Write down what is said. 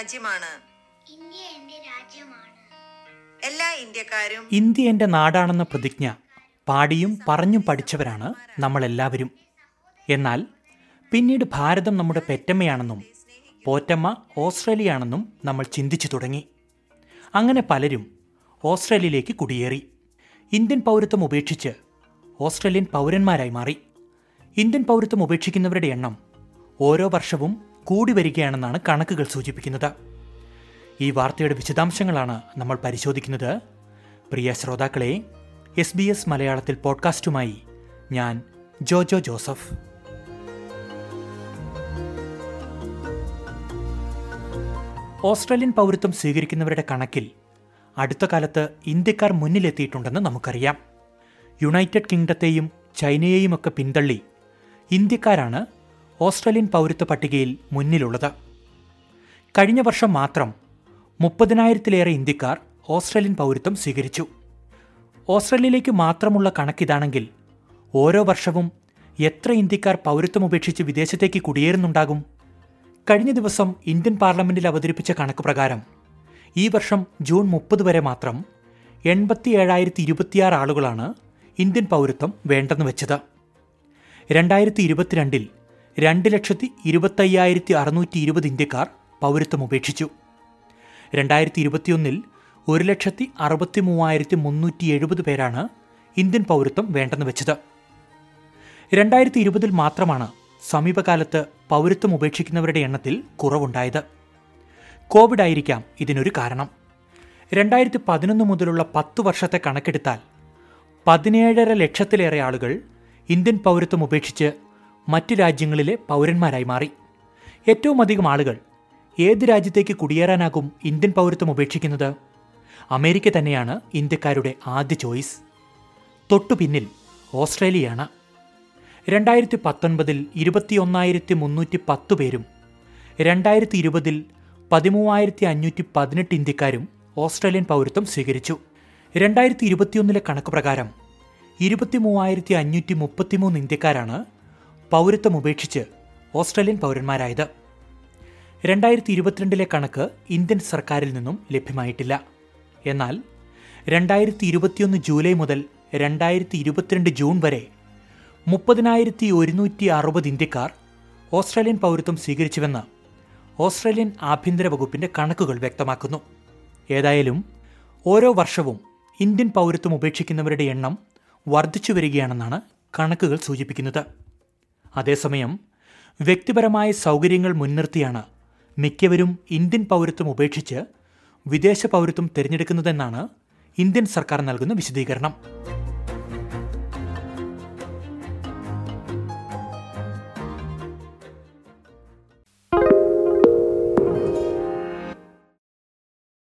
രാജ്യമാണ്. ഇന്ത്യ എന്റെ രാജ്യമാണ്. എല്ലാ ഇന്ത്യക്കാരും ഇന്ത്യ എന്റെ നാടാണെന്ന പ്രതിജ്ഞ പാടിയും പറഞ്ഞും പഠിച്ചവരാണ് നമ്മളെല്ലാവരും. എന്നാൽ പിന്നീട് ഭാരതം നമ്മുടെ പെറ്റമ്മയാണെന്നും പോറ്റമ്മ ഓസ്ട്രേലിയയാണെന്നും നമ്മൾ ചിന്തിച്ചു തുടങ്ങി. അങ്ങനെ പലരും ഓസ്ട്രേലിയയിലേക്ക് കുടിയേറി. ഇന്ത്യൻ പൗരത്വം ഉപേക്ഷിച്ച് ഓസ്ട്രേലിയൻ പൗരന്മാരായി മാറി. ഇന്ത്യൻ പൗരത്വം ഉപേക്ഷിക്കുന്നവരുടെ എണ്ണം ഓരോ വർഷവും കൂടി വരികയാണെന്നാണ് കണക്കുകൾ സൂചിപ്പിക്കുന്നത്. ഈ വാർത്തയുടെ വിശദാംശങ്ങളാണ് നമ്മൾ പരിശോധിക്കുന്നത്. പ്രിയ ശ്രോതാക്കളെ എസ് ബി എസ് മലയാളത്തിൽ പോഡ്കാസ്റ്റുമായി ഞാൻ ജോജോ ജോസഫ്. ഓസ്ട്രേലിയൻ പൗരത്വം സ്വീകരിക്കുന്നവരുടെ കണക്കിൽ അടുത്ത കാലത്ത് ഇന്ത്യക്കാർ മുന്നിലെത്തിയിട്ടുണ്ടെന്ന് നമുക്കറിയാം. യുണൈറ്റഡ് കിങ്ഡത്തെയും ചൈനയെയുമൊക്കെ പിന്തള്ളി ഇന്ത്യക്കാരാണ് ഓസ്ട്രേലിയൻ പൗരത്വ പട്ടികയിൽ മുന്നിലുള്ളത്. കഴിഞ്ഞ വർഷം മാത്രം മുപ്പതിനായിരത്തിലേറെ ഇന്ത്യക്കാർ ഓസ്ട്രേലിയൻ പൗരത്വം സ്വീകരിച്ചു. ഓസ്ട്രേലിയയിലേക്ക് മാത്രമുള്ള കണക്കിതാണെങ്കിൽ ഓരോ വർഷവും എത്ര ഇന്ത്യക്കാർ പൗരത്വം ഉപേക്ഷിച്ച് വിദേശത്തേക്ക് കുടിയേറുന്നുണ്ടാകും? കഴിഞ്ഞ ദിവസം ഇന്ത്യൻ പാർലമെന്റിൽ അവതരിപ്പിച്ച കണക്ക് പ്രകാരം ഈ വർഷം ജൂൺ മുപ്പത് വരെ മാത്രം എൺപത്തി ഏഴായിരത്തി ഇരുപത്തിയാറ് ആളുകളാണ് ഇന്ത്യൻ പൗരത്വം വേണ്ടെന്ന് വെച്ചത്. രണ്ടായിരത്തി ഇരുപത്തിരണ്ടിൽ രണ്ട് ലക്ഷത്തി ഇരുപത്തയ്യായിരത്തി അറുന്നൂറ്റി ഇരുപത് ഇന്ത്യക്കാർ പൗരത്വം ഉപേക്ഷിച്ചു രണ്ടായിരത്തി ഇരുപത്തിയൊന്നിൽ ഒരു ലക്ഷത്തി അറുപത്തി മൂവായിരത്തി മുന്നൂറ്റി എഴുപത് പേരാണ് ഇന്ത്യൻ പൗരത്വം വേണ്ടെന്ന് വെച്ചത്. രണ്ടായിരത്തി ഇരുപതിൽ മാത്രമാണ് സമീപകാലത്ത് പൗരത്വം ഉപേക്ഷിക്കുന്നവരുടെ എണ്ണത്തിൽ കുറവുണ്ടായത്. കോവിഡ് ആയിരിക്കാം ഇതിനൊരു കാരണം. രണ്ടായിരത്തി പതിനൊന്ന് മുതലുള്ള പത്ത് വർഷത്തെ കണക്കെടുത്താൽ പതിനേഴര ലക്ഷത്തിലേറെ ആളുകൾ ഇന്ത്യൻ പൗരത്വം ഉപേക്ഷിച്ച് മറ്റ് രാജ്യങ്ങളിലെ പൗരന്മാരായി മാറി. ഏറ്റവും അധികം ആളുകൾ ഏത് രാജ്യത്തേക്ക് കുടിയേറാനാകും ഇന്ത്യൻ പൗരത്വം ഉപേക്ഷിക്കുന്നത്? അമേരിക്ക തന്നെയാണ് ഇന്ത്യക്കാരുടെ ആദ്യ ചോയ്സ്. തൊട്ടു പിന്നിൽ ഓസ്ട്രേലിയയാണ്. രണ്ടായിരത്തി പത്തൊൻപതിൽ ഇരുപത്തിയൊന്നായിരത്തി മുന്നൂറ്റി പത്ത് പേരും രണ്ടായിരത്തി ഇരുപതിൽ പതിമൂവായിരത്തി അഞ്ഞൂറ്റി പതിനെട്ട് ഇന്ത്യക്കാരും ഓസ്ട്രേലിയൻ പൗരത്വം സ്വീകരിച്ചു. രണ്ടായിരത്തി ഇരുപത്തിയൊന്നിലെ കണക്ക് പ്രകാരം ഇരുപത്തി മൂവായിരത്തി അഞ്ഞൂറ്റി മുപ്പത്തിമൂന്ന് ഇന്ത്യക്കാരാണ് പൗരത്വം ഉപേക്ഷിച്ച് ഓസ്ട്രേലിയൻ പൗരന്മാരായത്. രണ്ടായിരത്തി ഇരുപത്തിരണ്ടിലെ കണക്ക് ഇന്ത്യൻ സർക്കാരിൽ നിന്നും ലഭ്യമായിട്ടില്ല. എന്നാൽ രണ്ടായിരത്തി ഇരുപത്തിയൊന്ന് ജൂലൈ മുതൽ രണ്ടായിരത്തി ഇരുപത്തിരണ്ട് ജൂൺ വരെ മുപ്പതിനായിരത്തി ഒരുന്നൂറ്റി അറുപത് ഇന്ത്യക്കാർ ഓസ്ട്രേലിയൻ പൗരത്വം സ്വീകരിച്ചുവെന്ന് ഓസ്ട്രേലിയൻ ആഭ്യന്തര വകുപ്പിന്റെ കണക്കുകൾ വ്യക്തമാക്കുന്നു. ഏതായാലും ഓരോ വർഷവും ഇന്ത്യൻ പൗരത്വം ഉപേക്ഷിക്കുന്നവരുടെ എണ്ണം വർദ്ധിച്ചു വരികയാണെന്നാണ് കണക്കുകൾ സൂചിപ്പിക്കുന്നത്. അതേസമയം വ്യക്തിപരമായ സൗകര്യങ്ങൾ മുൻനിർത്തിയാണ് മിക്കവരും ഇന്ത്യൻ പൗരത്വം ഉപേക്ഷിച്ച് വിദേശ പൗരത്വം തിരഞ്ഞെടുക്കുന്നതെന്നാണ് ഇന്ത്യൻ സർക്കാർ നൽകുന്ന വിശദീകരണം.